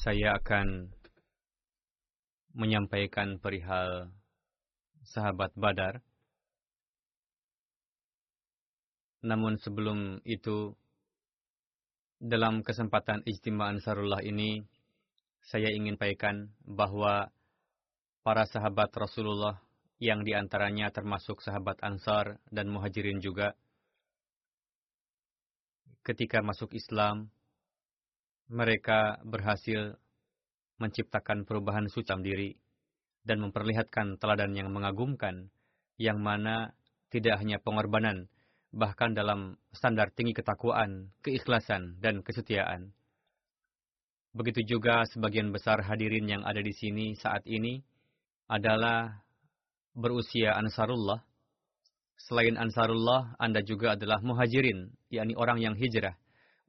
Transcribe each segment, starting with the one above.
Saya akan menyampaikan perihal sahabat Badar. Namun sebelum itu, dalam kesempatan Ijtima Ansarullah ini, saya ingin pastikan bahwa para sahabat Rasulullah yang di antaranya termasuk sahabat Ansar dan Muhajirin juga, ketika masuk Islam, mereka berhasil menciptakan perubahan suci diri dan memperlihatkan teladan yang mengagumkan, yang mana tidak hanya pengorbanan, bahkan dalam standar tinggi ketakwaan, keikhlasan, dan kesetiaan. Begitu juga sebagian besar hadirin yang ada di sini saat ini adalah berusia Ansarullah. Selain Ansarullah, Anda juga adalah muhajirin, yakni orang yang hijrah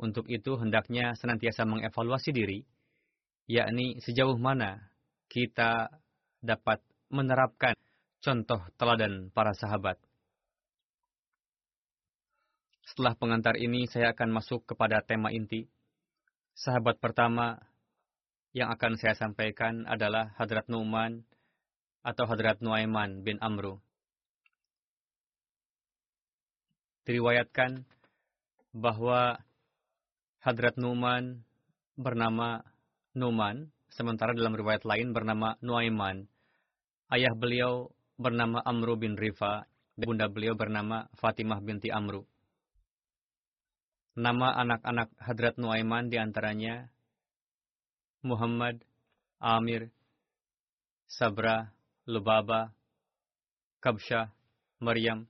untuk itu hendaknya senantiasa mengevaluasi diri, yakni sejauh mana kita dapat menerapkan contoh teladan para sahabat. Setelah pengantar ini, saya akan masuk kepada tema inti. Sahabat pertama yang akan saya sampaikan adalah Hadrat Nu'man atau Hadrat Nuaiman bin Amru. Diriwayatkan bahwa Hadrat Numan bernama Numan, sementara dalam riwayat lain bernama Nuaiman. Ayah beliau bernama Amru bin Rifa, bunda beliau bernama Fatimah binti Amru. Nama anak-anak Hadrat Nuaiman di antaranya Muhammad, Amir, Sabra, Lubaba, Kabsyah, Maryam,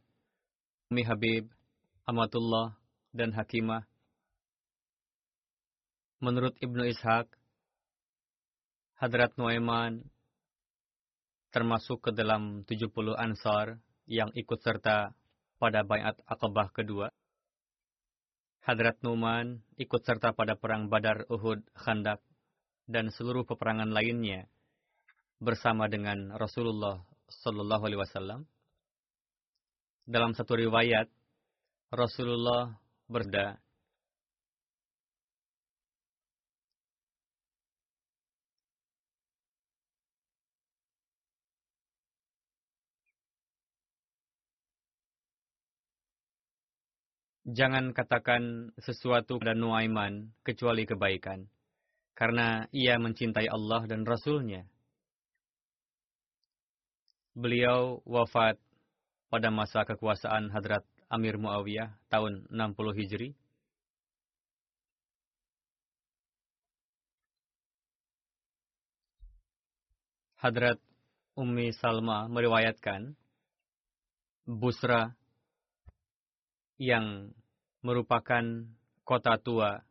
Umi Habib, Amatullah, dan Hakimah Menurut Ibnu Ishaq, Hadrat Nuaiman termasuk ke dalam 70 ansar yang ikut serta pada bayat Aqabah kedua. Hadrat Numan ikut serta pada perang Badar, Uhud, Khandak, dan seluruh peperangan lainnya bersama dengan Rasulullah Sallallahu Alaihi Wasallam. Dalam satu riwayat, Rasulullah berda, Jangan katakan sesuatu pada Nuaiman kecuali kebaikan, karena ia mencintai Allah dan Rasulnya. Beliau wafat pada masa kekuasaan Hadrat Amir Muawiyah tahun 60 Hijri. Hadrat Ummi Salma meriwayatkan, Busra yang merupakan kota tua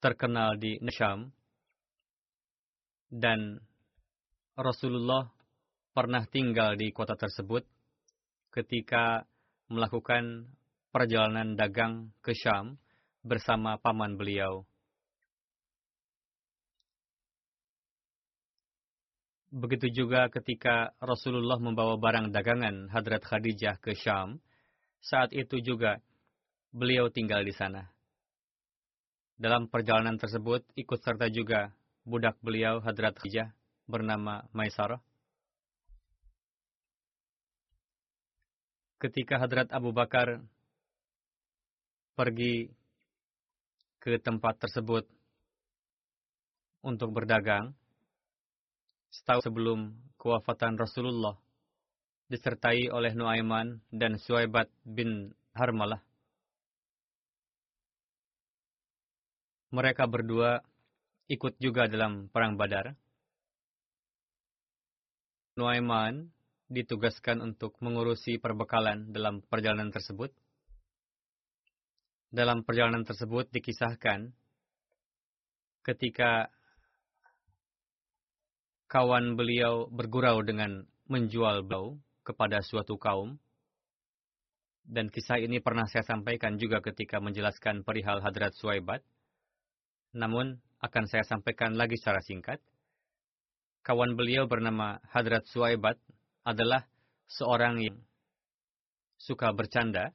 terkenal di Nasham dan Rasulullah pernah tinggal di kota tersebut ketika melakukan perjalanan dagang ke Syam bersama paman beliau. Begitu juga ketika Rasulullah membawa barang dagangan Hadrat Khadijah ke Syam, saat itu juga beliau tinggal di sana. Dalam perjalanan tersebut ikut serta juga budak beliau Hadrat Khadijah bernama Maisarah. Ketika Hadrat Abu Bakar pergi ke tempat tersebut untuk berdagang, setahun sebelum kewafatan Rasulullah, disertai oleh Nuaiman dan Suaibat bin Harmalah. Mereka berdua ikut juga dalam Perang Badar. Nuaiman ditugaskan untuk mengurusi perbekalan dalam perjalanan tersebut. Dalam perjalanan tersebut dikisahkan ketika kawan beliau bergurau dengan menjual bau kepada suatu kaum. Dan kisah ini pernah saya sampaikan juga ketika menjelaskan perihal Hadrat Suwaibat. Namun, akan saya sampaikan lagi secara singkat. Kawan beliau bernama Hadrat Suwaibat adalah seorang yang suka bercanda,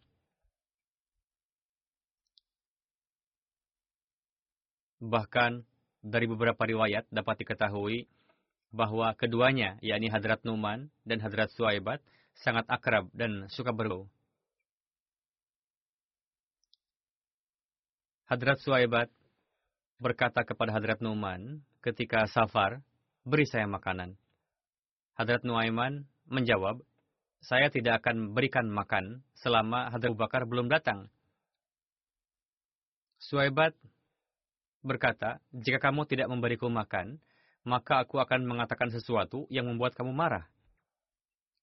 bahkan dari beberapa riwayat dapat diketahui bahwa keduanya, yakni Hadrat Numan dan Hadrat Suaibat, sangat akrab dan suka berbau. Hadrat Suaibat berkata kepada Hadrat Numan ketika safar, beri saya makanan. Hadrat Nuaiman menjawab, saya tidak akan berikan makan selama Hadrat Abu Bakar belum datang. Suaibat berkata, jika kamu tidak memberiku makan, maka aku akan mengatakan sesuatu yang membuat kamu marah.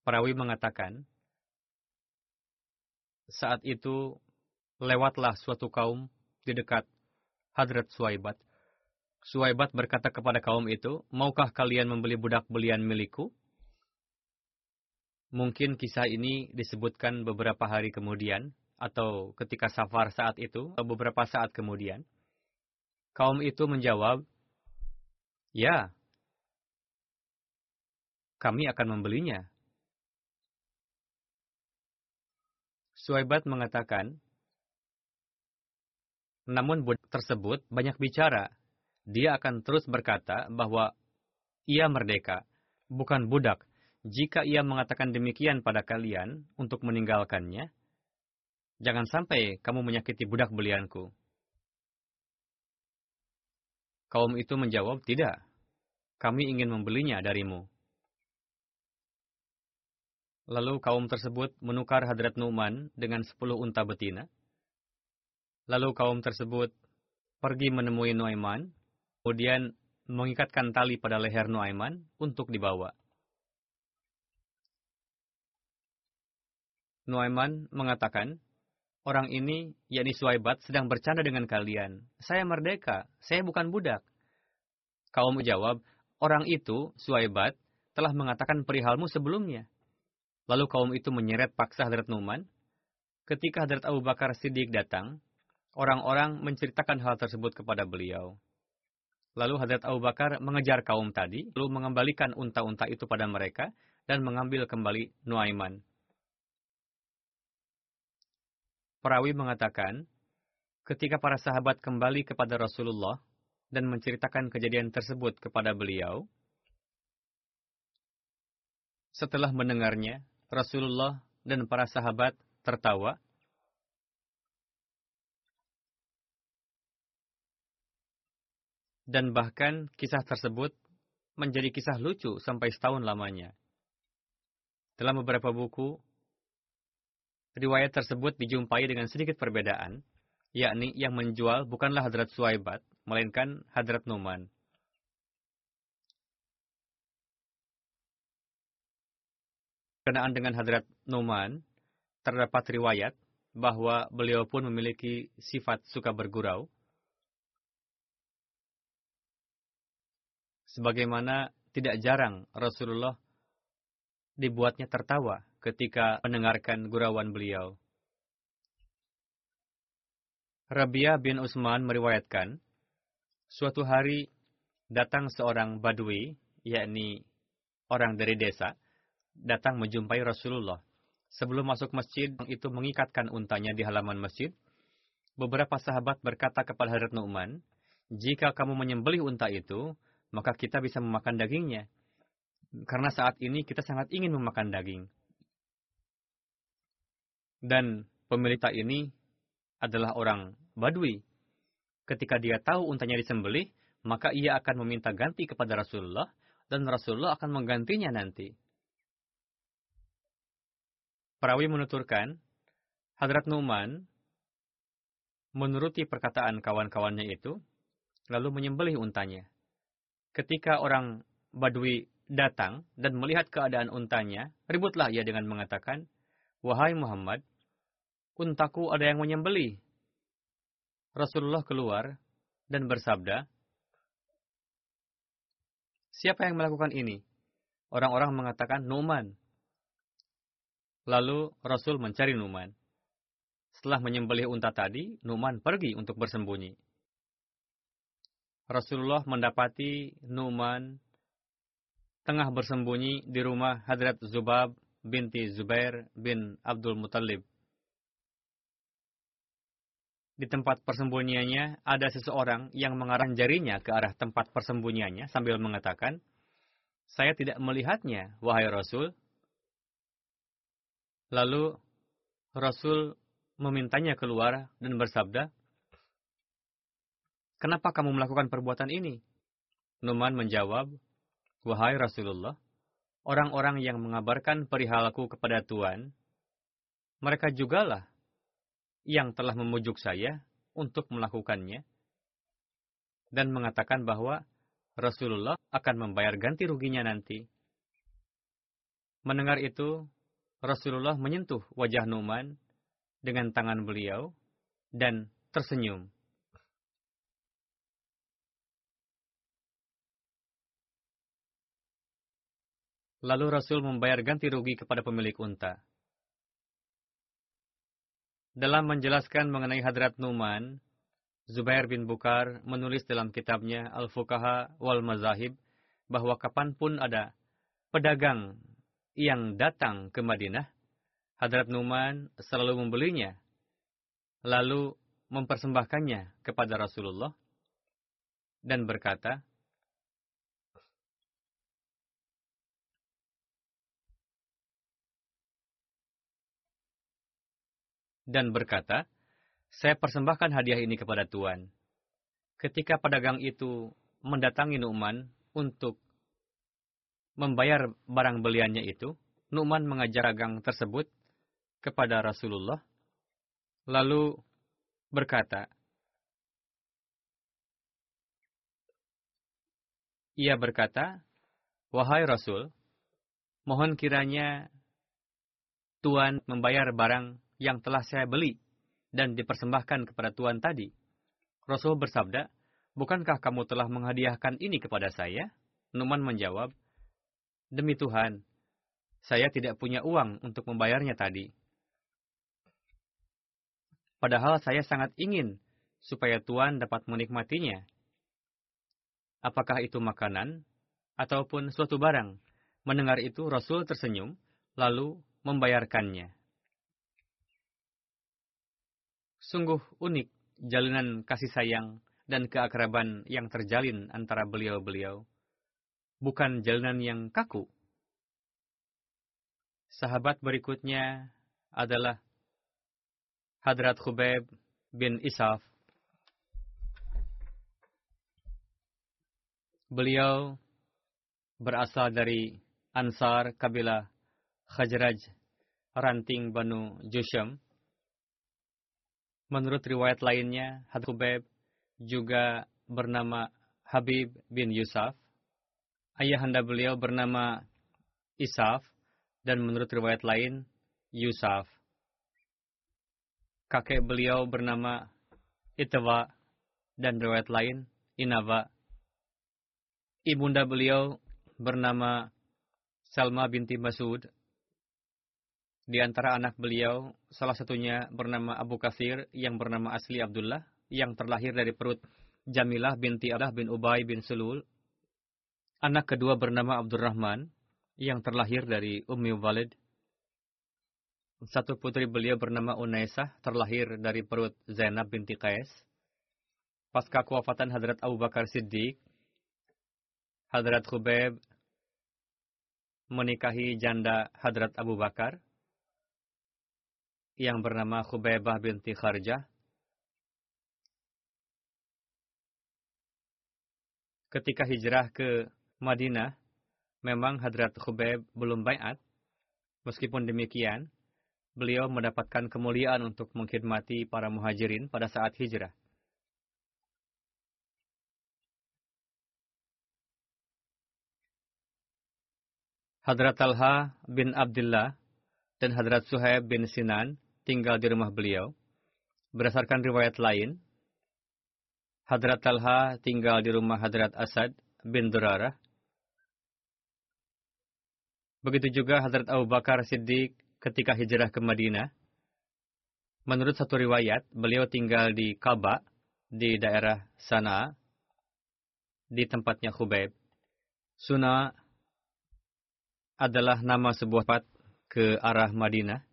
Perawi mengatakan, saat itu lewatlah suatu kaum di dekat Hadrat Suaibat. Suaibat berkata kepada kaum itu, maukah kalian membeli budak belian milikku? Mungkin kisah ini disebutkan beberapa hari kemudian, atau ketika safar saat itu, atau beberapa saat kemudian. Kaum itu menjawab, Ya, kami akan membelinya. Suaibat mengatakan, namun budak tersebut banyak bicara. Dia akan terus berkata bahwa ia merdeka, bukan budak. Jika ia mengatakan demikian pada kalian untuk meninggalkannya, jangan sampai kamu menyakiti budak belianku. Kaum itu menjawab, tidak. Kami ingin membelinya darimu. Lalu kaum tersebut menukar Hadrat Nu'man dengan sepuluh unta betina. Lalu kaum tersebut pergi menemui Nuaiman, kemudian mengikatkan tali pada leher Nuaiman untuk dibawa. Nuaiman mengatakan, orang ini, yakni Suaibat, sedang bercanda dengan kalian. Saya merdeka, saya bukan budak. Kaum menjawab, orang itu, Suaibat, telah mengatakan perihalmu sebelumnya. Lalu kaum itu menyeret paksa Hadrat Numan. Ketika Hadrat Abu Bakar Siddiq datang, orang-orang menceritakan hal tersebut kepada beliau. Lalu Hadrat Abu Bakar mengejar kaum tadi, lalu mengembalikan unta-unta itu pada mereka, dan mengambil kembali Nuaiman. Perawi mengatakan, ketika para sahabat kembali kepada Rasulullah dan menceritakan kejadian tersebut kepada beliau, setelah mendengarnya, Rasulullah dan para sahabat tertawa. Dan bahkan kisah tersebut menjadi kisah lucu sampai setahun lamanya. Dalam beberapa buku, riwayat tersebut dijumpai dengan sedikit perbedaan, yakni yang menjual bukanlah Hadrat Suaibat, melainkan Hadrat Numan. berkenaan dengan Hadrat Numan, terdapat riwayat bahwa beliau pun memiliki sifat suka bergurau. Sebagaimana tidak jarang Rasulullah dibuatnya tertawa ketika mendengarkan gurauan beliau. Rabiah bin Usman meriwayatkan, suatu hari datang seorang badui, yakni orang dari desa, datang menjumpai Rasulullah. Sebelum masuk masjid, itu mengikatkan untanya di halaman masjid. Beberapa sahabat berkata kepada Hadrat Nu'man, jika kamu menyembelih unta itu, maka kita bisa memakan dagingnya. Karena saat ini kita sangat ingin memakan daging. Dan pemilik ini adalah orang Badui. Ketika dia tahu untanya disembelih, maka ia akan meminta ganti kepada Rasulullah, dan Rasulullah akan menggantinya nanti. Perawi menuturkan, Hadrat Numan menuruti perkataan kawan-kawannya itu, lalu menyembelih untanya. Ketika orang Badui datang dan melihat keadaan untanya, ributlah ia dengan mengatakan, Wahai Muhammad, untaku ada yang menyembelih. Rasulullah keluar dan bersabda, Siapa yang melakukan ini? Orang-orang mengatakan Numan. Lalu Rasul mencari Numan. Setelah menyembelih unta tadi, Numan pergi untuk bersembunyi. Rasulullah mendapati Numan tengah bersembunyi di rumah Hadrat Zubab binti Zubair bin Abdul Muttalib. Di tempat persembunyiannya ada seseorang yang mengarah jarinya ke arah tempat persembunyiannya sambil mengatakan, Saya tidak melihatnya, wahai Rasul. Lalu Rasul memintanya keluar dan bersabda, Kenapa kamu melakukan perbuatan ini? Numan menjawab, Wahai Rasulullah, orang-orang yang mengabarkan perihalku kepada Tuhan, mereka jugalah yang telah memujuk saya untuk melakukannya dan mengatakan bahwa Rasulullah akan membayar ganti ruginya nanti. Mendengar itu, Rasulullah menyentuh wajah Numan dengan tangan beliau dan tersenyum. Lalu Rasul membayar ganti rugi kepada pemilik unta. Dalam menjelaskan mengenai Hadrat Numan, Zubair bin Bukar menulis dalam kitabnya Al-Fukaha wal Mazahib bahwa kapan pun ada pedagang yang datang ke Madinah, Hadrat Numan selalu membelinya, lalu mempersembahkannya kepada Rasulullah, dan berkata, dan berkata, saya persembahkan hadiah ini kepada Tuhan. Ketika pedagang itu mendatangi Nu'man untuk membayar barang beliannya itu, Nu'man mengajar agang tersebut kepada Rasulullah, lalu berkata, Ia berkata, Wahai Rasul, mohon kiranya Tuhan membayar barang yang telah saya beli dan dipersembahkan kepada Tuhan tadi. Rasul bersabda, Bukankah kamu telah menghadiahkan ini kepada saya? Numan menjawab, Demi Tuhan, saya tidak punya uang untuk membayarnya tadi. Padahal saya sangat ingin supaya Tuhan dapat menikmatinya. Apakah itu makanan ataupun suatu barang? Mendengar itu, Rasul tersenyum, lalu membayarkannya. Sungguh unik jalinan kasih sayang dan keakraban yang terjalin antara beliau-beliau bukan jalanan yang kaku. Sahabat berikutnya adalah Hadrat Khubaib bin Isaf. Beliau berasal dari Ansar kabilah Khajraj, ranting Banu Jusham. Menurut riwayat lainnya, Hadrat juga bernama Habib bin Yusuf Ayahanda beliau bernama Isaf dan menurut riwayat lain Yusaf. Kakek beliau bernama Itwa dan riwayat lain Inava. Ibunda beliau bernama Salma binti Masud. Di antara anak beliau, salah satunya bernama Abu Kasir yang bernama asli Abdullah, yang terlahir dari perut Jamilah binti Abdah bin Ubay bin Sulul Anak kedua bernama Abdurrahman, yang terlahir dari Ummi Walid. Satu putri beliau bernama Unaisah terlahir dari perut Zainab binti Qais. Pasca kewafatan Hadrat Abu Bakar Siddiq, Hadrat Khubaib menikahi janda Hadrat Abu Bakar yang bernama Khubaibah binti Kharjah. Ketika hijrah ke Madinah, memang Hadrat Khubaib belum bayat. Meskipun demikian, beliau mendapatkan kemuliaan untuk mengkhidmati para muhajirin pada saat hijrah. Hadrat Talha bin Abdullah dan Hadrat Suhaib bin Sinan tinggal di rumah beliau. Berdasarkan riwayat lain, Hadrat Talha tinggal di rumah Hadrat Asad bin Durarah. Begitu juga Hadrat Abu Bakar Siddiq ketika hijrah ke Madinah. Menurut satu riwayat, beliau tinggal di Kaba, di daerah Sana'a, di tempatnya Khubaib. Suna adalah nama sebuah tempat ke arah Madinah.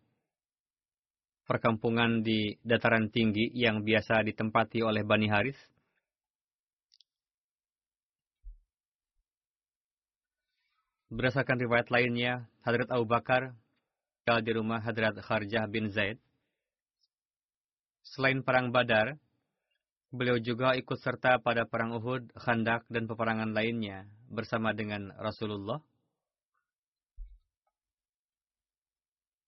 Perkampungan di dataran tinggi yang biasa ditempati oleh Bani Haris. Berdasarkan riwayat lainnya, Hadrat Abu Bakar tinggal di rumah Hadrat Kharjah bin Zaid. Selain perang Badar, beliau juga ikut serta pada perang Uhud, Khandak, dan peperangan lainnya bersama dengan Rasulullah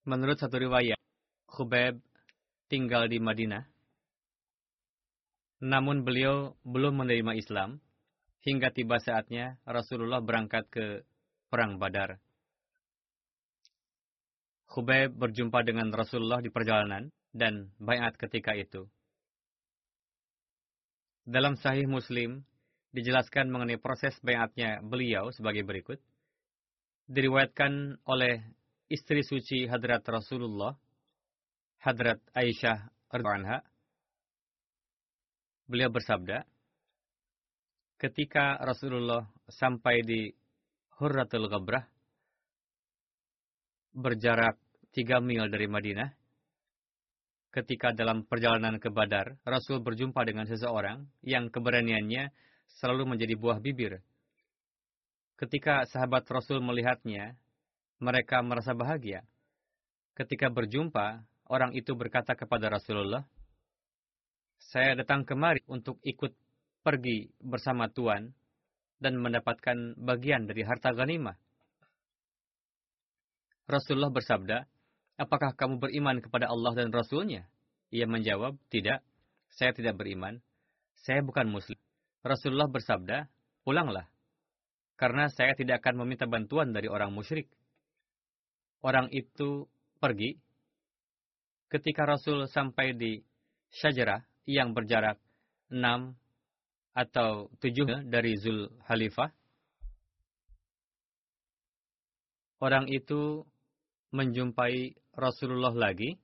Menurut satu riwayat, Khubaib tinggal di Madinah. Namun beliau belum menerima Islam hingga tiba saatnya Rasulullah berangkat ke Perang Badar. Khubaib berjumpa dengan Rasulullah di perjalanan dan bayat ketika itu. Dalam sahih Muslim, dijelaskan mengenai proses bayatnya beliau sebagai berikut. Diriwayatkan oleh istri suci Hadrat Rasulullah, Hadrat Aisyah anha, beliau bersabda, ketika Rasulullah sampai di Hurratul Ghabrah, berjarak tiga mil dari Madinah, ketika dalam perjalanan ke Badar, Rasul berjumpa dengan seseorang yang keberaniannya selalu menjadi buah bibir. Ketika sahabat Rasul melihatnya, mereka merasa bahagia. Ketika berjumpa, orang itu berkata kepada Rasulullah, saya datang kemari untuk ikut pergi bersama Tuan dan mendapatkan bagian dari harta ghanimah. Rasulullah bersabda, apakah kamu beriman kepada Allah dan Rasulnya? Ia menjawab, tidak, saya tidak beriman. Saya bukan muslim. Rasulullah bersabda, pulanglah. Karena saya tidak akan meminta bantuan dari orang musyrik orang itu pergi. Ketika Rasul sampai di Syajarah yang berjarak enam atau tujuh dari Zul Halifah, orang itu menjumpai Rasulullah lagi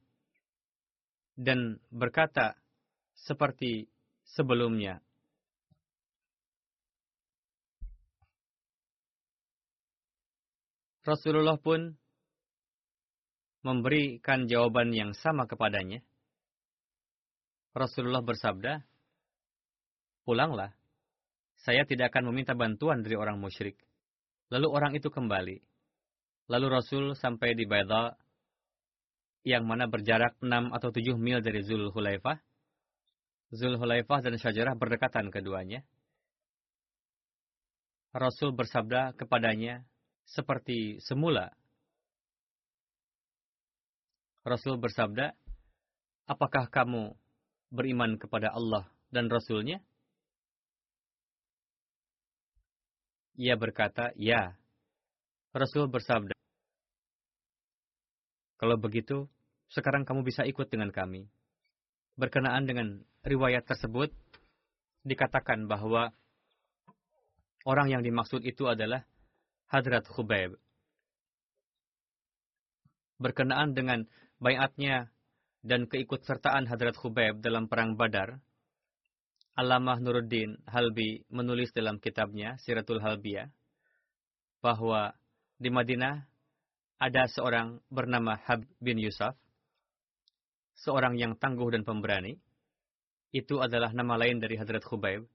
dan berkata seperti sebelumnya. Rasulullah pun memberikan jawaban yang sama kepadanya, Rasulullah bersabda, Pulanglah, saya tidak akan meminta bantuan dari orang musyrik. Lalu orang itu kembali. Lalu Rasul sampai di Baida, yang mana berjarak 6 atau 7 mil dari Zul Hulaifah. Zul Hulaifah dan Syajarah berdekatan keduanya. Rasul bersabda kepadanya, seperti semula Rasul bersabda, Apakah kamu beriman kepada Allah dan Rasulnya? Ia berkata, Ya. Rasul bersabda, Kalau begitu, sekarang kamu bisa ikut dengan kami. Berkenaan dengan riwayat tersebut, dikatakan bahwa orang yang dimaksud itu adalah Hadrat Khubaib. Berkenaan dengan bayatnya dan keikutsertaan Hadrat Khubaib dalam Perang Badar, Alamah Nuruddin Halbi menulis dalam kitabnya Siratul Halbiyah bahwa di Madinah ada seorang bernama Hab bin Yusuf, seorang yang tangguh dan pemberani. Itu adalah nama lain dari Hadrat Khubaib.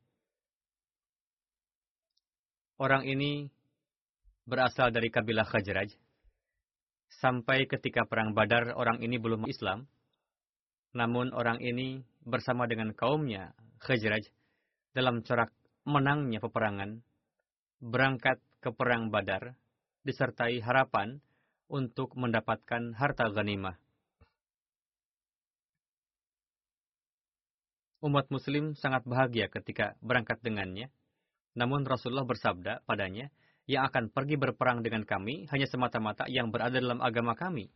Orang ini berasal dari kabilah Khajraj. Sampai ketika perang Badar, orang ini belum Islam. Namun orang ini bersama dengan kaumnya, Khajraj, dalam corak menangnya peperangan, berangkat ke perang Badar, disertai harapan untuk mendapatkan harta ghanimah. Umat muslim sangat bahagia ketika berangkat dengannya. Namun Rasulullah bersabda padanya, yang akan pergi berperang dengan kami hanya semata-mata yang berada dalam agama kami.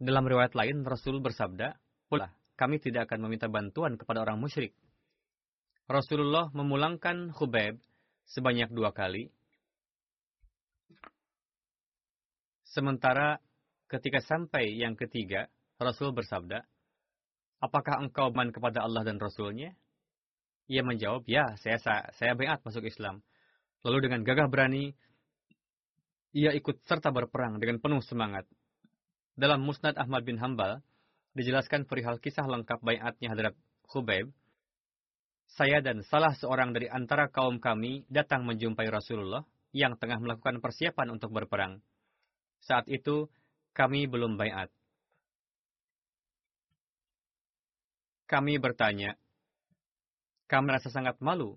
Dalam riwayat lain, Rasul bersabda, Pula, kami tidak akan meminta bantuan kepada orang musyrik. Rasulullah memulangkan Khubaib sebanyak dua kali. Sementara ketika sampai yang ketiga, Rasul bersabda, Apakah engkau man kepada Allah dan Rasulnya? Ia menjawab, ya, saya saya bayat masuk Islam. Lalu dengan gagah berani, ia ikut serta berperang dengan penuh semangat. Dalam Musnad Ahmad bin Hambal, dijelaskan perihal kisah lengkap bayatnya Hadrat Khubaib. Saya dan salah seorang dari antara kaum kami datang menjumpai Rasulullah yang tengah melakukan persiapan untuk berperang. Saat itu, kami belum bayat. Kami bertanya, kami merasa sangat malu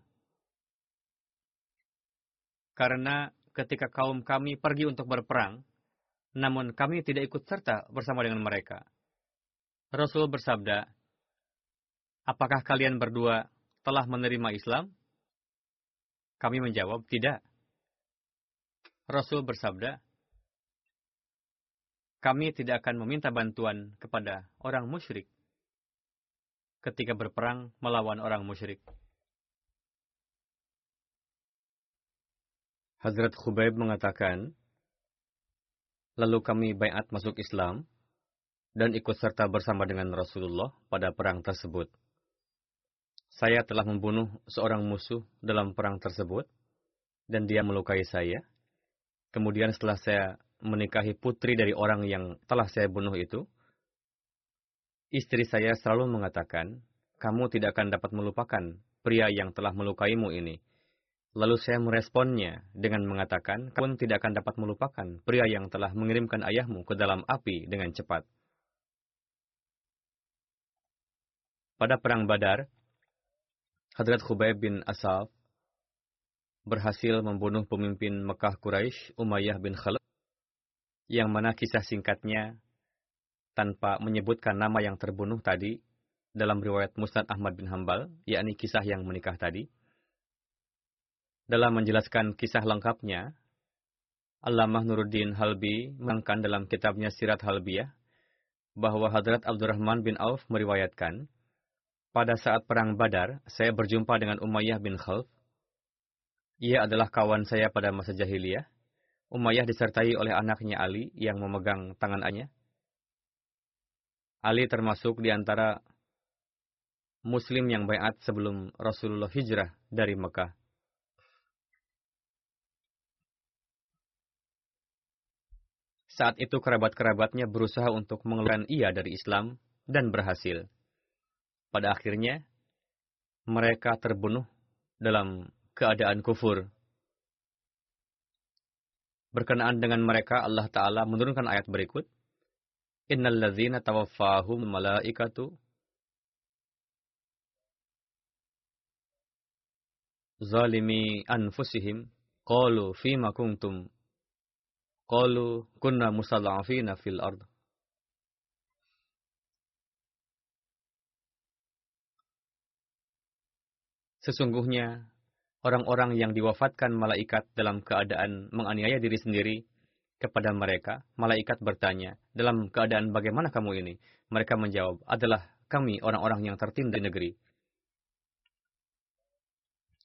karena ketika kaum kami pergi untuk berperang, namun kami tidak ikut serta bersama dengan mereka. Rasul bersabda, Apakah kalian berdua telah menerima Islam? Kami menjawab, tidak. Rasul bersabda, kami tidak akan meminta bantuan kepada orang musyrik ketika berperang melawan orang musyrik. Hazrat Khubaib mengatakan, Lalu kami bayat masuk Islam dan ikut serta bersama dengan Rasulullah pada perang tersebut. Saya telah membunuh seorang musuh dalam perang tersebut dan dia melukai saya. Kemudian setelah saya menikahi putri dari orang yang telah saya bunuh itu, istri saya selalu mengatakan, kamu tidak akan dapat melupakan pria yang telah melukaimu ini Lalu saya meresponnya dengan mengatakan, pun tidak akan dapat melupakan pria yang telah mengirimkan ayahmu ke dalam api dengan cepat. Pada Perang Badar, Hadrat Khubayb bin Asaf berhasil membunuh pemimpin Mekah Quraisy Umayyah bin Khalid, yang mana kisah singkatnya tanpa menyebutkan nama yang terbunuh tadi dalam riwayat Musnad Ahmad bin Hambal, yakni kisah yang menikah tadi, dalam menjelaskan kisah lengkapnya, Allamah Nuruddin Halbi mengangkat dalam kitabnya Sirat Halbiyah bahwa Hadrat Abdurrahman bin Auf meriwayatkan, pada saat perang Badar, saya berjumpa dengan Umayyah bin Khalf. Ia adalah kawan saya pada masa jahiliyah. Umayyah disertai oleh anaknya Ali yang memegang tangan tangannya. Ali termasuk di antara Muslim yang bayat sebelum Rasulullah hijrah dari Mekah. Saat itu kerabat-kerabatnya berusaha untuk mengeluarkan ia dari Islam dan berhasil. Pada akhirnya, mereka terbunuh dalam keadaan kufur. Berkenaan dengan mereka, Allah Ta'ala menurunkan ayat berikut. Innal ladzina tawaffahum malaikatu zalimi anfusihim qalu fima kuntum Qalu kunna musallafina fil ard. Sesungguhnya, orang-orang yang diwafatkan malaikat dalam keadaan menganiaya diri sendiri, kepada mereka, malaikat bertanya, dalam keadaan bagaimana kamu ini? Mereka menjawab, adalah kami orang-orang yang tertindas di negeri.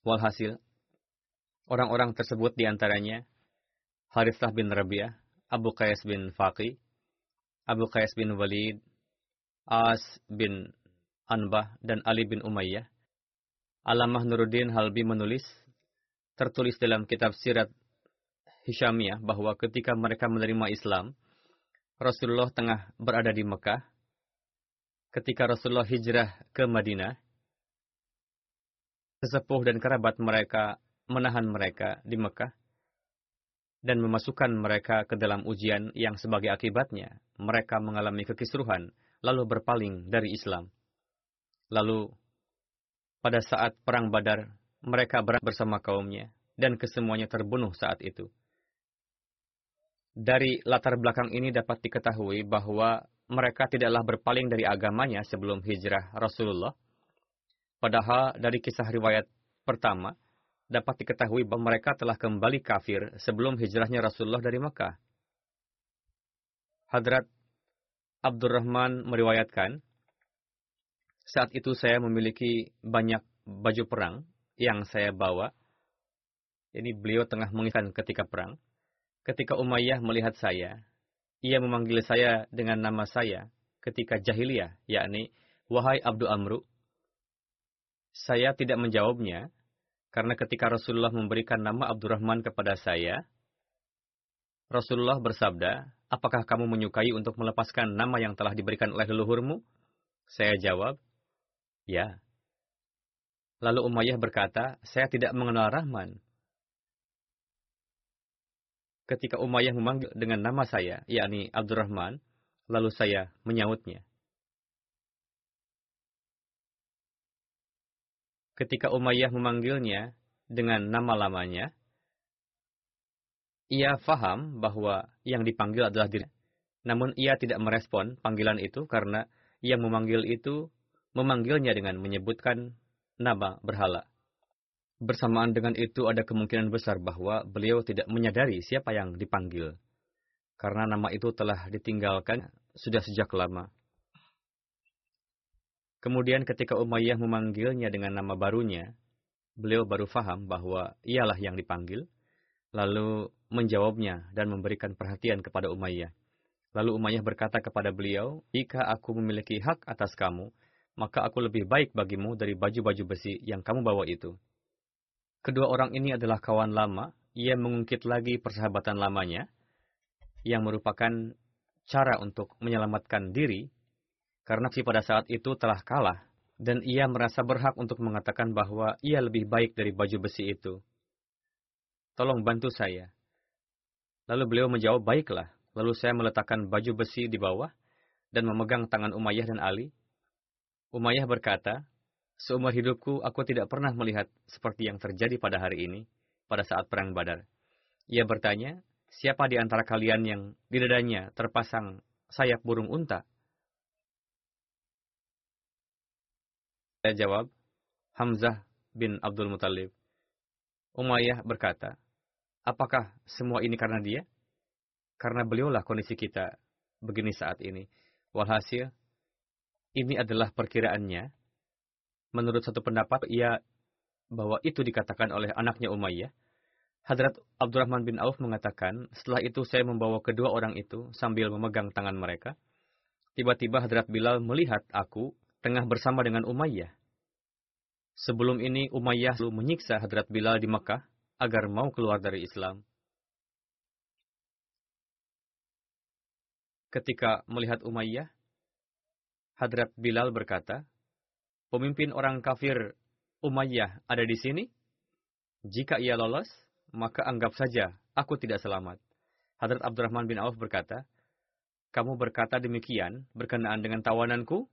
Walhasil, orang-orang tersebut di antaranya Harithah bin Rabi'ah, Abu Qais bin Faqi, Abu Qais bin Walid, As bin Anbah, dan Ali bin Umayyah. Alamah Nuruddin Halbi menulis, tertulis dalam kitab sirat Hishamiyah bahwa ketika mereka menerima Islam, Rasulullah tengah berada di Mekah. Ketika Rasulullah hijrah ke Madinah, sesepuh dan kerabat mereka menahan mereka di Mekah dan memasukkan mereka ke dalam ujian yang sebagai akibatnya mereka mengalami kekisruhan lalu berpaling dari Islam. Lalu pada saat perang Badar mereka berat bersama kaumnya dan kesemuanya terbunuh saat itu. Dari latar belakang ini dapat diketahui bahwa mereka tidaklah berpaling dari agamanya sebelum hijrah Rasulullah. Padahal dari kisah riwayat pertama, dapat diketahui bahwa mereka telah kembali kafir sebelum hijrahnya Rasulullah dari Mekah. Hadrat Abdurrahman meriwayatkan, saat itu saya memiliki banyak baju perang yang saya bawa. Ini beliau tengah mengisahkan ketika perang. Ketika Umayyah melihat saya, ia memanggil saya dengan nama saya ketika jahiliyah, yakni, Wahai Abdu Amru. Saya tidak menjawabnya, karena ketika Rasulullah memberikan nama Abdurrahman kepada saya, Rasulullah bersabda, apakah kamu menyukai untuk melepaskan nama yang telah diberikan oleh leluhurmu? Saya jawab, ya. Lalu Umayyah berkata, saya tidak mengenal Rahman ketika Umayyah memanggil dengan nama saya, yakni Abdurrahman, lalu saya menyautnya. Ketika Umayyah memanggilnya dengan nama lamanya, ia faham bahwa yang dipanggil adalah diri. Namun ia tidak merespon panggilan itu karena yang memanggil itu memanggilnya dengan menyebutkan nama berhala. Bersamaan dengan itu ada kemungkinan besar bahwa beliau tidak menyadari siapa yang dipanggil. Karena nama itu telah ditinggalkan sudah sejak lama. Kemudian ketika Umayyah memanggilnya dengan nama barunya, beliau baru faham bahwa ialah yang dipanggil, lalu menjawabnya dan memberikan perhatian kepada Umayyah. Lalu Umayyah berkata kepada beliau, Jika aku memiliki hak atas kamu, maka aku lebih baik bagimu dari baju-baju besi yang kamu bawa itu. Kedua orang ini adalah kawan lama. Ia mengungkit lagi persahabatan lamanya, yang merupakan cara untuk menyelamatkan diri, karena si pada saat itu telah kalah, dan ia merasa berhak untuk mengatakan bahwa ia lebih baik dari baju besi itu. Tolong bantu saya. Lalu beliau menjawab, baiklah. Lalu saya meletakkan baju besi di bawah, dan memegang tangan Umayyah dan Ali. Umayyah berkata, Seumur hidupku, aku tidak pernah melihat seperti yang terjadi pada hari ini, pada saat Perang Badar. Ia bertanya, siapa di antara kalian yang di dadanya terpasang sayap burung unta? Jawab, Hamzah bin Abdul Muthalib. Umayyah berkata, apakah semua ini karena dia? Karena beliaulah kondisi kita begini saat ini. Walhasil, ini adalah perkiraannya menurut satu pendapat ia bahwa itu dikatakan oleh anaknya Umayyah. Hadrat Abdurrahman bin Auf mengatakan, setelah itu saya membawa kedua orang itu sambil memegang tangan mereka. Tiba-tiba Hadrat Bilal melihat aku tengah bersama dengan Umayyah. Sebelum ini Umayyah lalu menyiksa Hadrat Bilal di Mekah agar mau keluar dari Islam. Ketika melihat Umayyah, Hadrat Bilal berkata, pemimpin orang kafir Umayyah ada di sini? Jika ia lolos, maka anggap saja aku tidak selamat. Hadrat Abdurrahman bin Auf berkata, Kamu berkata demikian berkenaan dengan tawananku?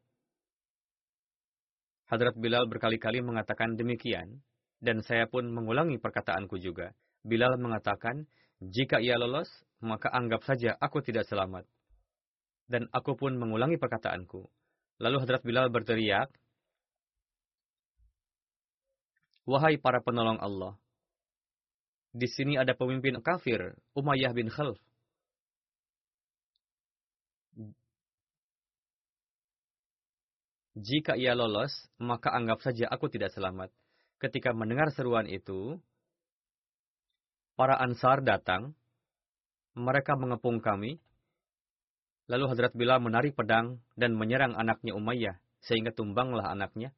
Hadrat Bilal berkali-kali mengatakan demikian, dan saya pun mengulangi perkataanku juga. Bilal mengatakan, jika ia lolos, maka anggap saja aku tidak selamat. Dan aku pun mengulangi perkataanku. Lalu Hadrat Bilal berteriak, Wahai para penolong Allah, di sini ada pemimpin kafir, Umayyah bin Khalf. Jika ia lolos, maka anggap saja aku tidak selamat. Ketika mendengar seruan itu, para ansar datang, mereka mengepung kami, lalu Hadrat Bilal menarik pedang dan menyerang anaknya Umayyah, sehingga tumbanglah anaknya.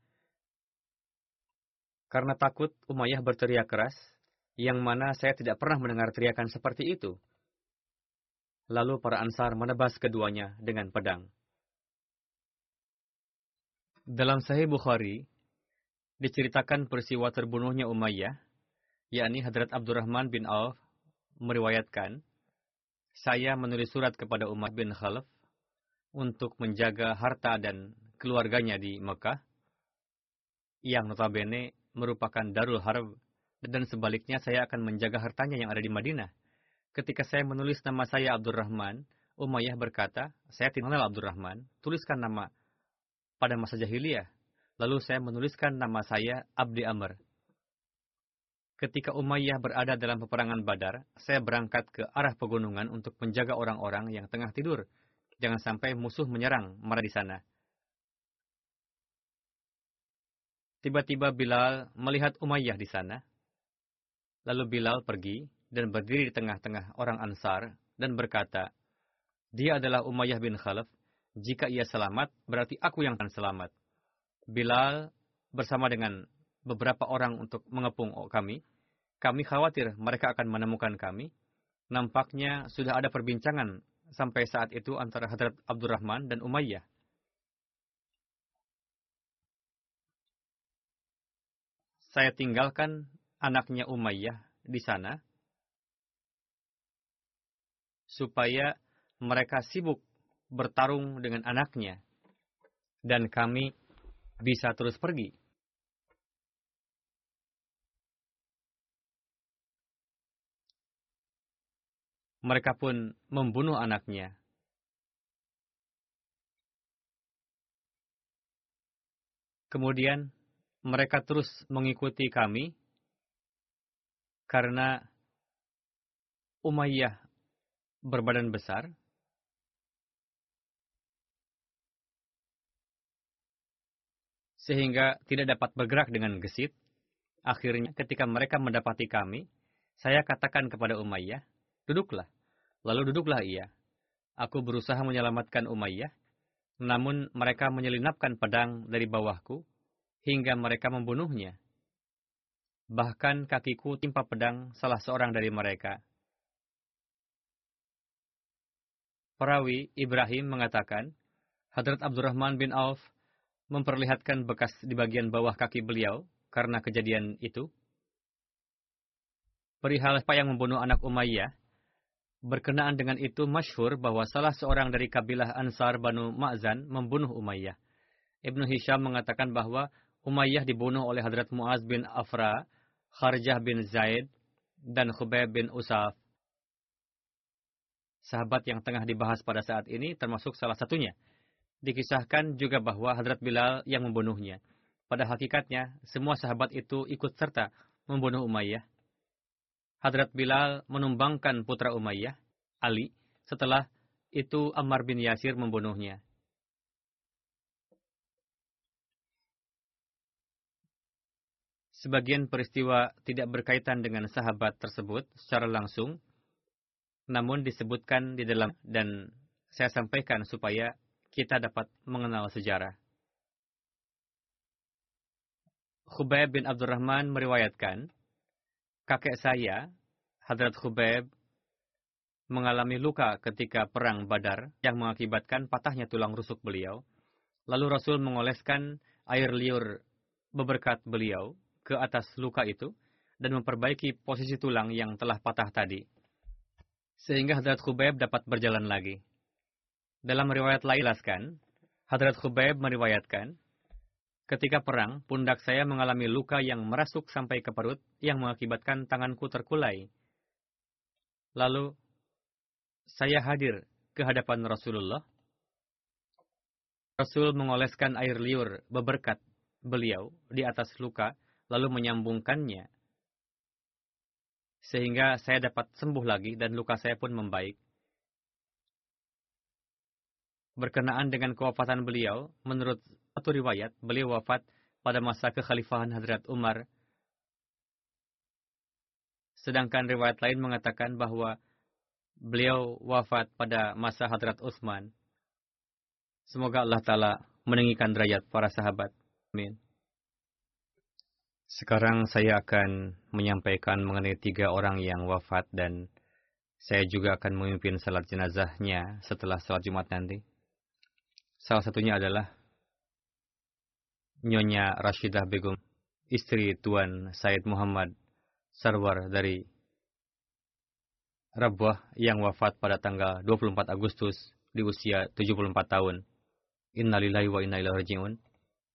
Karena takut, Umayyah berteriak keras, Yang mana saya tidak pernah mendengar teriakan seperti itu. Lalu para ansar menebas keduanya dengan pedang. Dalam Sahih Bukhari, diceritakan peristiwa terbunuhnya Umayyah, yakni Hadrat Abdurrahman bin Auf, meriwayatkan, saya menulis surat kepada Umar bin Khalaf untuk menjaga harta dan keluarganya di Mekah, yang notabene merupakan Darul Harb, dan sebaliknya saya akan menjaga hartanya yang ada di Madinah. Ketika saya menulis nama saya Abdurrahman, Umayyah berkata, saya tidak mengenal Abdurrahman, tuliskan nama pada masa jahiliyah. Lalu saya menuliskan nama saya Abdi Amr. Ketika Umayyah berada dalam peperangan Badar, saya berangkat ke arah pegunungan untuk menjaga orang-orang yang tengah tidur. Jangan sampai musuh menyerang mereka di sana. Tiba-tiba Bilal melihat Umayyah di sana. Lalu Bilal pergi dan berdiri di tengah-tengah orang Ansar dan berkata, Dia adalah Umayyah bin Khalaf jika ia selamat, berarti aku yang akan selamat. Bilal bersama dengan beberapa orang untuk mengepung kami. Kami khawatir mereka akan menemukan kami. Nampaknya sudah ada perbincangan sampai saat itu antara Hadrat Abdurrahman dan Umayyah. Saya tinggalkan anaknya Umayyah di sana supaya mereka sibuk bertarung dengan anaknya, dan kami bisa terus pergi. Mereka pun membunuh anaknya. Kemudian mereka terus mengikuti kami karena Umayyah berbadan besar sehingga tidak dapat bergerak dengan gesit. Akhirnya ketika mereka mendapati kami, saya katakan kepada Umayyah, duduklah. Lalu duduklah ia. Aku berusaha menyelamatkan Umayyah, namun mereka menyelinapkan pedang dari bawahku, hingga mereka membunuhnya. Bahkan kakiku timpa pedang salah seorang dari mereka. Perawi Ibrahim mengatakan, Hadrat Abdurrahman bin Auf memperlihatkan bekas di bagian bawah kaki beliau karena kejadian itu. Perihal apa yang membunuh anak Umayyah, berkenaan dengan itu masyhur bahwa salah seorang dari kabilah Ansar Banu Ma'zan membunuh Umayyah. Ibnu Hisham mengatakan bahwa Umayyah dibunuh oleh Hadrat Muaz bin Afra, Kharjah bin Zaid, dan Khubayb bin Usaf. Sahabat yang tengah dibahas pada saat ini termasuk salah satunya. Dikisahkan juga bahwa Hadrat Bilal yang membunuhnya. Pada hakikatnya, semua sahabat itu ikut serta membunuh Umayyah. Hadrat Bilal menumbangkan putra Umayyah, Ali, setelah itu Ammar bin Yasir membunuhnya. Sebagian peristiwa tidak berkaitan dengan sahabat tersebut secara langsung, namun disebutkan di dalam dan saya sampaikan supaya kita dapat mengenal sejarah. Khubayb bin Abdurrahman meriwayatkan, kakek saya, Hadrat Khubayb, mengalami luka ketika perang Badar yang mengakibatkan patahnya tulang rusuk beliau. Lalu Rasul mengoleskan air liur beberkat beliau ke atas luka itu dan memperbaiki posisi tulang yang telah patah tadi. Sehingga Hadrat Khubayb dapat berjalan lagi. Dalam riwayat lain jelaskan, Hadrat Khubayb meriwayatkan, ketika perang, pundak saya mengalami luka yang merasuk sampai ke perut yang mengakibatkan tanganku terkulai. Lalu, saya hadir ke hadapan Rasulullah. Rasul mengoleskan air liur beberkat beliau di atas luka, lalu menyambungkannya. Sehingga saya dapat sembuh lagi dan luka saya pun membaik berkenaan dengan kewafatan beliau, menurut satu riwayat, beliau wafat pada masa kekhalifahan Hadrat Umar. Sedangkan riwayat lain mengatakan bahwa beliau wafat pada masa Hadrat Utsman. Semoga Allah Ta'ala meninggikan derajat para sahabat. Amin. Sekarang saya akan menyampaikan mengenai tiga orang yang wafat dan saya juga akan memimpin salat jenazahnya setelah salat Jumat nanti. Salah satunya adalah Nyonya Rashidah Begum, istri Tuan Said Muhammad Sarwar dari Rabwah yang wafat pada tanggal 24 Agustus di usia 74 tahun. Innalillahi wa inna ilaihi raji'un.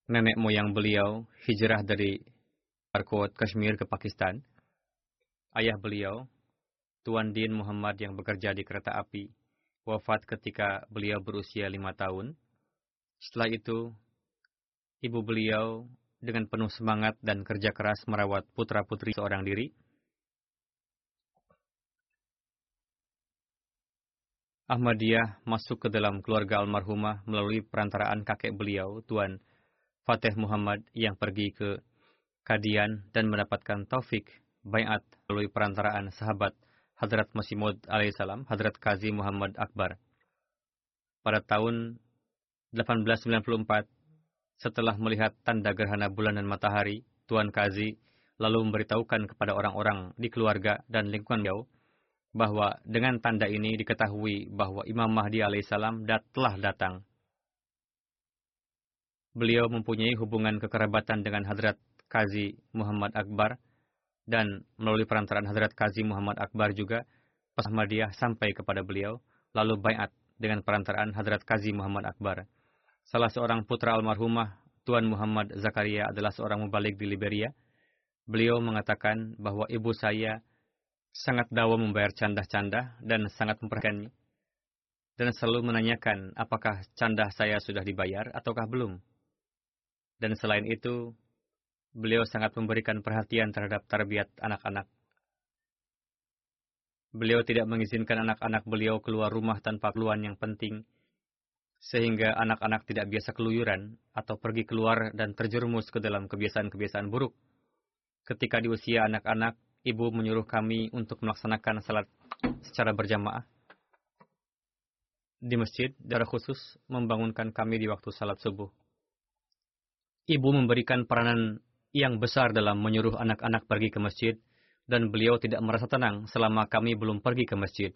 Nenek moyang beliau hijrah dari Arkot, Kashmir ke Pakistan. Ayah beliau, Tuan Din Muhammad yang bekerja di kereta api, wafat ketika beliau berusia lima tahun. Setelah itu, ibu beliau dengan penuh semangat dan kerja keras merawat putra-putri seorang diri. Ahmadiyah masuk ke dalam keluarga almarhumah melalui perantaraan kakek beliau, Tuan Fateh Muhammad yang pergi ke kadian dan mendapatkan taufik bayat melalui perantaraan sahabat Hadrat Masih Maud alaihissalam, Hadrat Qazi Muhammad Akbar. Pada tahun 1894, setelah melihat tanda gerhana bulan dan matahari, Tuan Qazi lalu memberitahukan kepada orang-orang di keluarga dan lingkungan jauh bahwa dengan tanda ini diketahui bahwa Imam Mahdi alaihissalam telah datang. Beliau mempunyai hubungan kekerabatan dengan Hadrat Qazi Muhammad Akbar dan melalui perantaraan Hadrat Qazi Muhammad Akbar juga pas Ahmadiyah sampai kepada beliau lalu bayat dengan perantaraan Hadrat Qazi Muhammad Akbar. Salah seorang putra almarhumah Tuan Muhammad Zakaria adalah seorang mubalik di Liberia. Beliau mengatakan bahwa ibu saya sangat dawa membayar candah-candah dan sangat memperhatikannya. Dan selalu menanyakan apakah candah saya sudah dibayar ataukah belum. Dan selain itu, beliau sangat memberikan perhatian terhadap tarbiyat anak-anak. Beliau tidak mengizinkan anak-anak beliau keluar rumah tanpa keluhan yang penting, sehingga anak-anak tidak biasa keluyuran atau pergi keluar dan terjerumus ke dalam kebiasaan-kebiasaan buruk. Ketika di usia anak-anak, ibu menyuruh kami untuk melaksanakan salat secara berjamaah di masjid, darah khusus membangunkan kami di waktu salat subuh. Ibu memberikan peranan yang besar dalam menyuruh anak-anak pergi ke masjid, dan beliau tidak merasa tenang selama kami belum pergi ke masjid.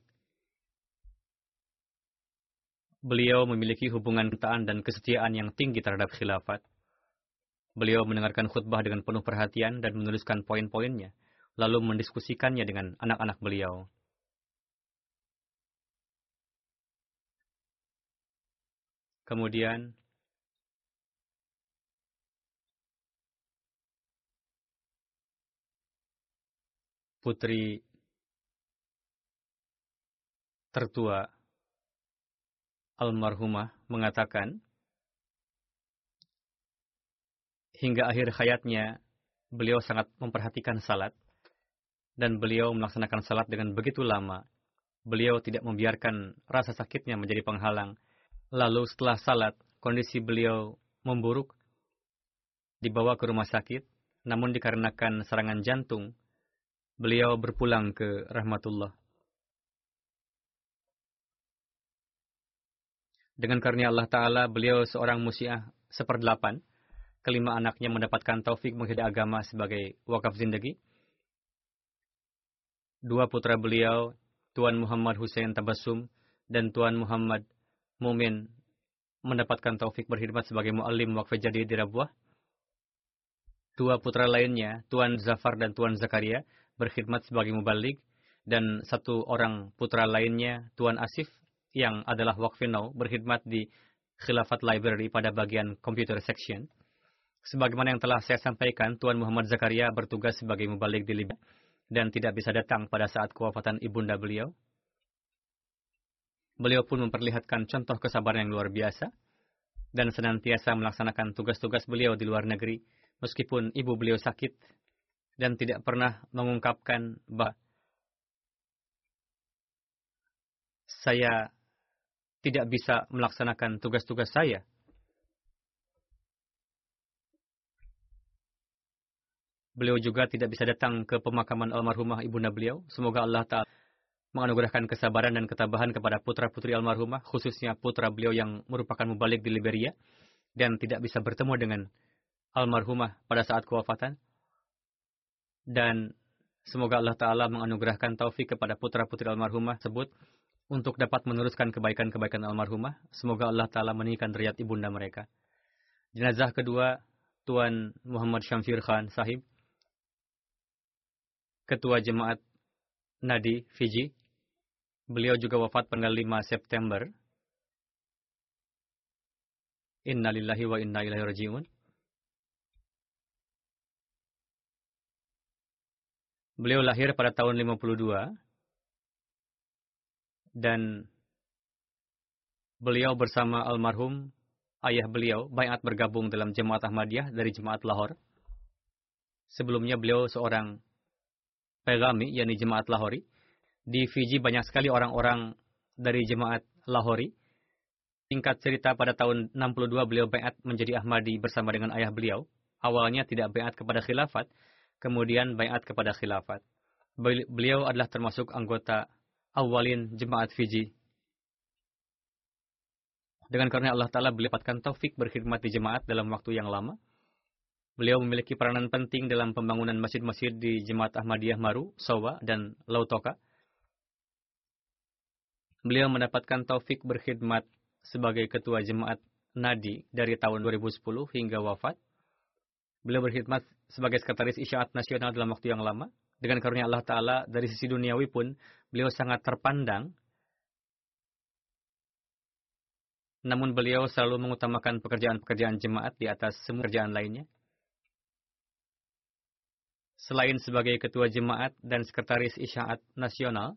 Beliau memiliki hubungan ketaan dan kesetiaan yang tinggi terhadap khilafat. Beliau mendengarkan khutbah dengan penuh perhatian dan menuliskan poin-poinnya, lalu mendiskusikannya dengan anak-anak beliau. Kemudian, putri tertua almarhumah mengatakan, hingga akhir hayatnya beliau sangat memperhatikan salat dan beliau melaksanakan salat dengan begitu lama. Beliau tidak membiarkan rasa sakitnya menjadi penghalang. Lalu setelah salat, kondisi beliau memburuk, dibawa ke rumah sakit, namun dikarenakan serangan jantung, beliau berpulang ke rahmatullah. Dengan karunia Allah Ta'ala, beliau seorang musiah seperdelapan. Kelima anaknya mendapatkan taufik menghidupkan agama sebagai wakaf zindagi. Dua putra beliau, Tuan Muhammad Hussein Tabassum dan Tuan Muhammad Mumin mendapatkan taufik berkhidmat sebagai mu'alim wakaf jadi di Rabuah. Dua putra lainnya, Tuan Zafar dan Tuan Zakaria, berkhidmat sebagai mubalik, dan satu orang putra lainnya, Tuan Asif, yang adalah wakfinau, berkhidmat di Khilafat Library pada bagian Computer Section. Sebagaimana yang telah saya sampaikan, Tuan Muhammad Zakaria bertugas sebagai mubalik di Libya dan tidak bisa datang pada saat kewafatan ibunda beliau. Beliau pun memperlihatkan contoh kesabaran yang luar biasa dan senantiasa melaksanakan tugas-tugas beliau di luar negeri meskipun ibu beliau sakit dan tidak pernah mengungkapkan bahwa saya tidak bisa melaksanakan tugas-tugas saya. Beliau juga tidak bisa datang ke pemakaman almarhumah ibunda beliau. Semoga Allah Ta'ala menganugerahkan kesabaran dan ketabahan kepada putra-putri almarhumah, khususnya putra beliau yang merupakan mubalik di Liberia, dan tidak bisa bertemu dengan almarhumah pada saat kewafatan. Dan semoga Allah Ta'ala menganugerahkan taufik kepada putra-putri almarhumah tersebut untuk dapat meneruskan kebaikan-kebaikan almarhumah. Semoga Allah Ta'ala meninggikan derajat ibunda mereka. Jenazah kedua, Tuan Muhammad Syamfir Khan sahib, Ketua Jemaat Nadi, Fiji. Beliau juga wafat pada 5 September. Innalillahi wa inna ilaihi raji'un. Beliau lahir pada tahun 52 dan beliau bersama almarhum ayah beliau bayat bergabung dalam jemaat Ahmadiyah dari jemaat Lahore. Sebelumnya beliau seorang pegami, yakni jemaat Lahori. Di Fiji banyak sekali orang-orang dari jemaat Lahori. Singkat cerita pada tahun 62 beliau bayat menjadi Ahmadi bersama dengan ayah beliau. Awalnya tidak bayat kepada khilafat, kemudian bayat kepada khilafat. Beliau adalah termasuk anggota awalin jemaat Fiji. Dengan karena Allah Ta'ala beliau dapatkan taufik berkhidmat di jemaat dalam waktu yang lama. Beliau memiliki peranan penting dalam pembangunan masjid-masjid di Jemaat Ahmadiyah Maru, Sawa, dan Lautoka. Beliau mendapatkan taufik berkhidmat sebagai ketua jemaat Nadi dari tahun 2010 hingga wafat. Beliau berkhidmat sebagai sekretaris isyaat nasional dalam waktu yang lama. Dengan karunia Allah Ta'ala, dari sisi duniawi pun, beliau sangat terpandang. Namun beliau selalu mengutamakan pekerjaan-pekerjaan jemaat di atas semua pekerjaan lainnya. Selain sebagai ketua jemaat dan sekretaris isyaat nasional,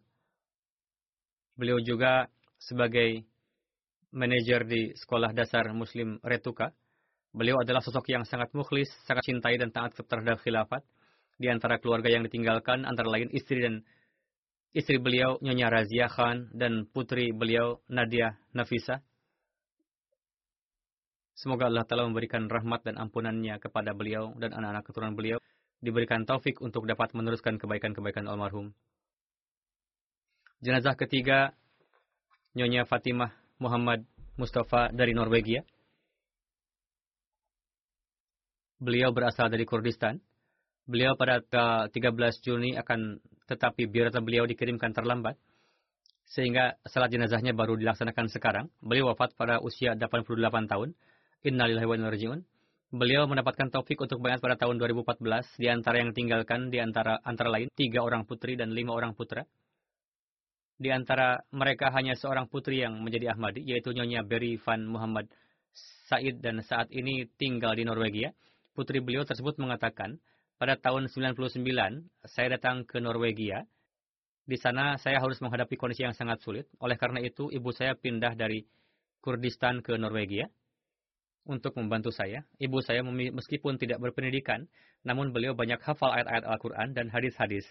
beliau juga sebagai manajer di Sekolah Dasar Muslim Retuka, Beliau adalah sosok yang sangat mukhlis, sangat cintai dan taat terhadap khilafat. Di antara keluarga yang ditinggalkan, antara lain istri dan istri beliau Nyonya Razia Khan dan putri beliau Nadia Nafisa. Semoga Allah Ta'ala memberikan rahmat dan ampunannya kepada beliau dan anak-anak keturunan beliau. Diberikan taufik untuk dapat meneruskan kebaikan-kebaikan almarhum. Jenazah ketiga, Nyonya Fatimah Muhammad Mustafa dari Norwegia. Beliau berasal dari Kurdistan. Beliau pada 13 Juni akan tetapi biarlah beliau dikirimkan terlambat sehingga salat jenazahnya baru dilaksanakan sekarang. Beliau wafat pada usia 88 tahun. Innalillahi wa inna rajiun. Beliau mendapatkan taufik untuk bayat pada tahun 2014 di antara yang tinggalkan di antara antara lain tiga orang putri dan lima orang putra. Di antara mereka hanya seorang putri yang menjadi Ahmadi yaitu Nyonya Berry Van Muhammad Said dan saat ini tinggal di Norwegia putri beliau tersebut mengatakan, pada tahun 99 saya datang ke Norwegia. Di sana saya harus menghadapi kondisi yang sangat sulit. Oleh karena itu ibu saya pindah dari Kurdistan ke Norwegia untuk membantu saya. Ibu saya meskipun tidak berpendidikan, namun beliau banyak hafal ayat-ayat Al-Quran dan hadis-hadis.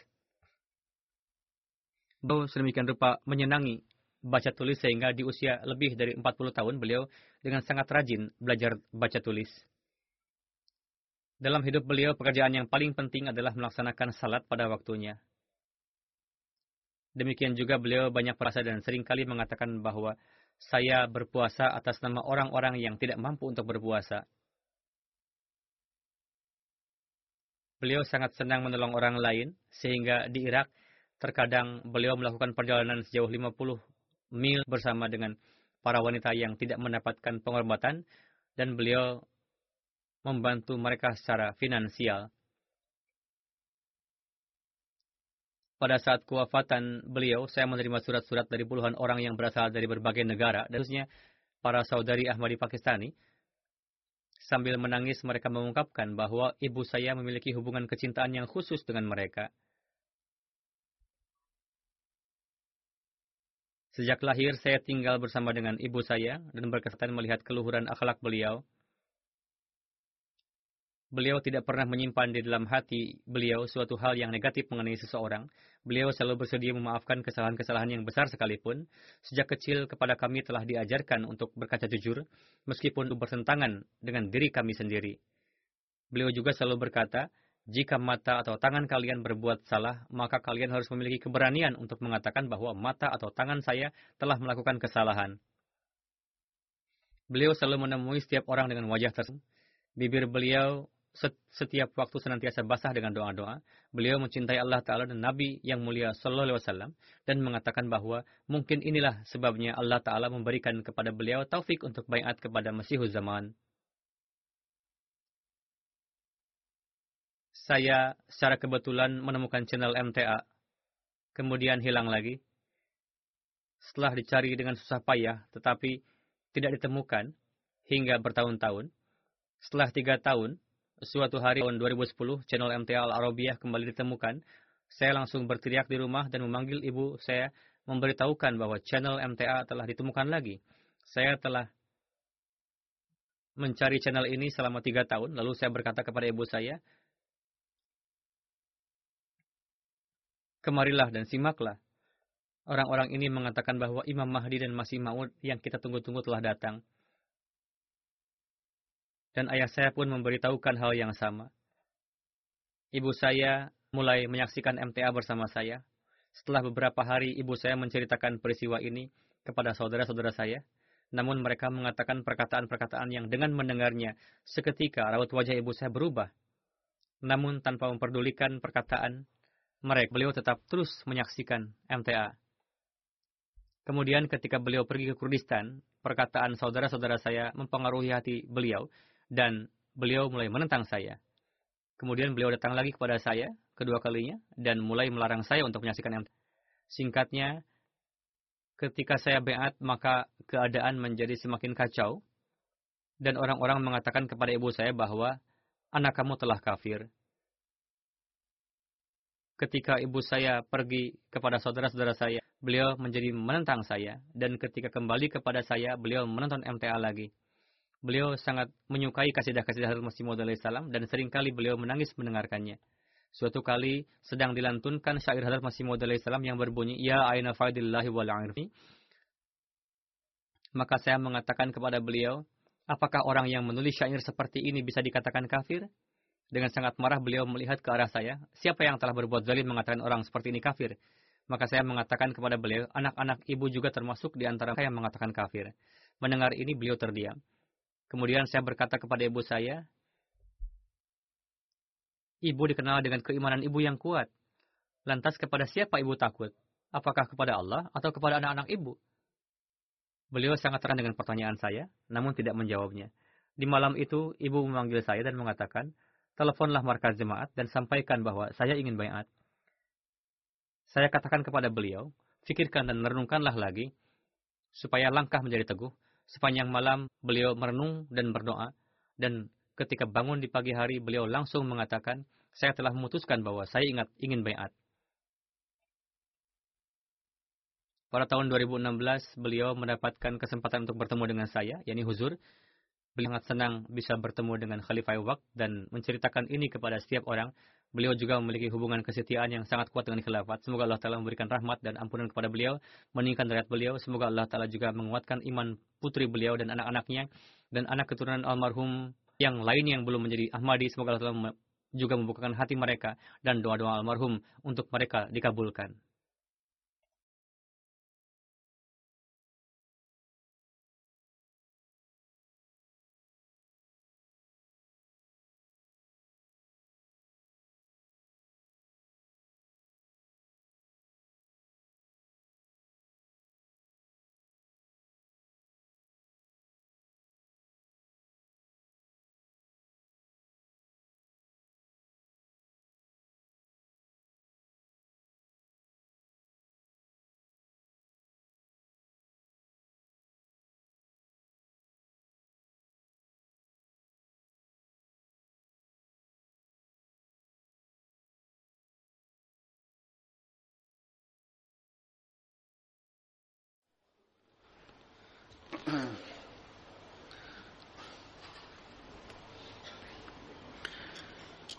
Beliau sedemikian rupa menyenangi baca tulis sehingga di usia lebih dari 40 tahun beliau dengan sangat rajin belajar baca tulis. Dalam hidup beliau, pekerjaan yang paling penting adalah melaksanakan salat pada waktunya. Demikian juga beliau banyak perasa dan sering kali mengatakan bahwa saya berpuasa atas nama orang-orang yang tidak mampu untuk berpuasa. Beliau sangat senang menolong orang lain, sehingga di Irak terkadang beliau melakukan perjalanan sejauh 50 mil bersama dengan para wanita yang tidak mendapatkan penghormatan, dan beliau membantu mereka secara finansial. Pada saat kewafatan beliau, saya menerima surat-surat dari puluhan orang yang berasal dari berbagai negara, dan khususnya para saudari Ahmadi Pakistani. Sambil menangis, mereka mengungkapkan bahwa ibu saya memiliki hubungan kecintaan yang khusus dengan mereka. Sejak lahir, saya tinggal bersama dengan ibu saya dan berkesempatan melihat keluhuran akhlak beliau Beliau tidak pernah menyimpan di dalam hati beliau suatu hal yang negatif mengenai seseorang. Beliau selalu bersedia memaafkan kesalahan-kesalahan yang besar sekalipun. Sejak kecil kepada kami telah diajarkan untuk berkaca jujur, meskipun bertentangan dengan diri kami sendiri. Beliau juga selalu berkata, jika mata atau tangan kalian berbuat salah, maka kalian harus memiliki keberanian untuk mengatakan bahwa mata atau tangan saya telah melakukan kesalahan. Beliau selalu menemui setiap orang dengan wajah tersebut. Bibir beliau setiap waktu senantiasa basah dengan doa-doa. Beliau mencintai Allah Ta'ala dan Nabi yang mulia Sallallahu Alaihi Wasallam dan mengatakan bahwa mungkin inilah sebabnya Allah Ta'ala memberikan kepada beliau taufik untuk bayat kepada Masihul Zaman. Saya secara kebetulan menemukan channel MTA, kemudian hilang lagi. Setelah dicari dengan susah payah, tetapi tidak ditemukan hingga bertahun-tahun. Setelah tiga tahun, Suatu hari tahun 2010, channel MTA Al-Arabiyah kembali ditemukan. Saya langsung berteriak di rumah dan memanggil ibu saya memberitahukan bahwa channel MTA telah ditemukan lagi. Saya telah mencari channel ini selama tiga tahun. Lalu saya berkata kepada ibu saya, Kemarilah dan simaklah. Orang-orang ini mengatakan bahwa Imam Mahdi dan Masih Maud yang kita tunggu-tunggu telah datang. Dan ayah saya pun memberitahukan hal yang sama. Ibu saya mulai menyaksikan MTA bersama saya. Setelah beberapa hari ibu saya menceritakan peristiwa ini kepada saudara-saudara saya. Namun mereka mengatakan perkataan-perkataan yang dengan mendengarnya seketika raut wajah ibu saya berubah. Namun tanpa memperdulikan perkataan mereka, beliau tetap terus menyaksikan MTA. Kemudian ketika beliau pergi ke Kurdistan, perkataan saudara-saudara saya mempengaruhi hati beliau dan beliau mulai menentang saya. Kemudian beliau datang lagi kepada saya kedua kalinya dan mulai melarang saya untuk menyaksikan MT. Singkatnya, ketika saya beat maka keadaan menjadi semakin kacau dan orang-orang mengatakan kepada ibu saya bahwa anak kamu telah kafir. Ketika ibu saya pergi kepada saudara-saudara saya, beliau menjadi menentang saya dan ketika kembali kepada saya, beliau menonton MTA lagi. Beliau sangat menyukai kasidah-kasidah Hazrat Masih Maud salam dan sering kali beliau menangis mendengarkannya. Suatu kali sedang dilantunkan syair Hazrat Masih Maud salam yang berbunyi, Ya aina faidillahi wal arfi. Maka saya mengatakan kepada beliau, apakah orang yang menulis syair seperti ini bisa dikatakan kafir? Dengan sangat marah beliau melihat ke arah saya. Siapa yang telah berbuat zalim mengatakan orang seperti ini kafir? Maka saya mengatakan kepada beliau, anak-anak ibu juga termasuk di antara yang mengatakan kafir. Mendengar ini beliau terdiam. Kemudian saya berkata kepada ibu saya, Ibu dikenal dengan keimanan ibu yang kuat. Lantas kepada siapa ibu takut? Apakah kepada Allah atau kepada anak-anak ibu? Beliau sangat terang dengan pertanyaan saya, namun tidak menjawabnya. Di malam itu, ibu memanggil saya dan mengatakan, teleponlah markas jemaat dan sampaikan bahwa saya ingin bayat. Saya katakan kepada beliau, fikirkan dan renungkanlah lagi, supaya langkah menjadi teguh, Sepanjang malam beliau merenung dan berdoa, dan ketika bangun di pagi hari beliau langsung mengatakan, saya telah memutuskan bahwa saya ingat ingin bayat. Pada tahun 2016, beliau mendapatkan kesempatan untuk bertemu dengan saya, yakni Huzur. Beliau sangat senang bisa bertemu dengan Khalifah Wak dan menceritakan ini kepada setiap orang Beliau juga memiliki hubungan kesetiaan yang sangat kuat dengan khilafat. Semoga Allah Ta'ala memberikan rahmat dan ampunan kepada beliau, meningkatkan derajat beliau. Semoga Allah Ta'ala juga menguatkan iman putri beliau dan anak-anaknya, dan anak keturunan almarhum yang lain yang belum menjadi Ahmadi. Semoga Allah Ta'ala juga membukakan hati mereka dan doa-doa almarhum untuk mereka dikabulkan.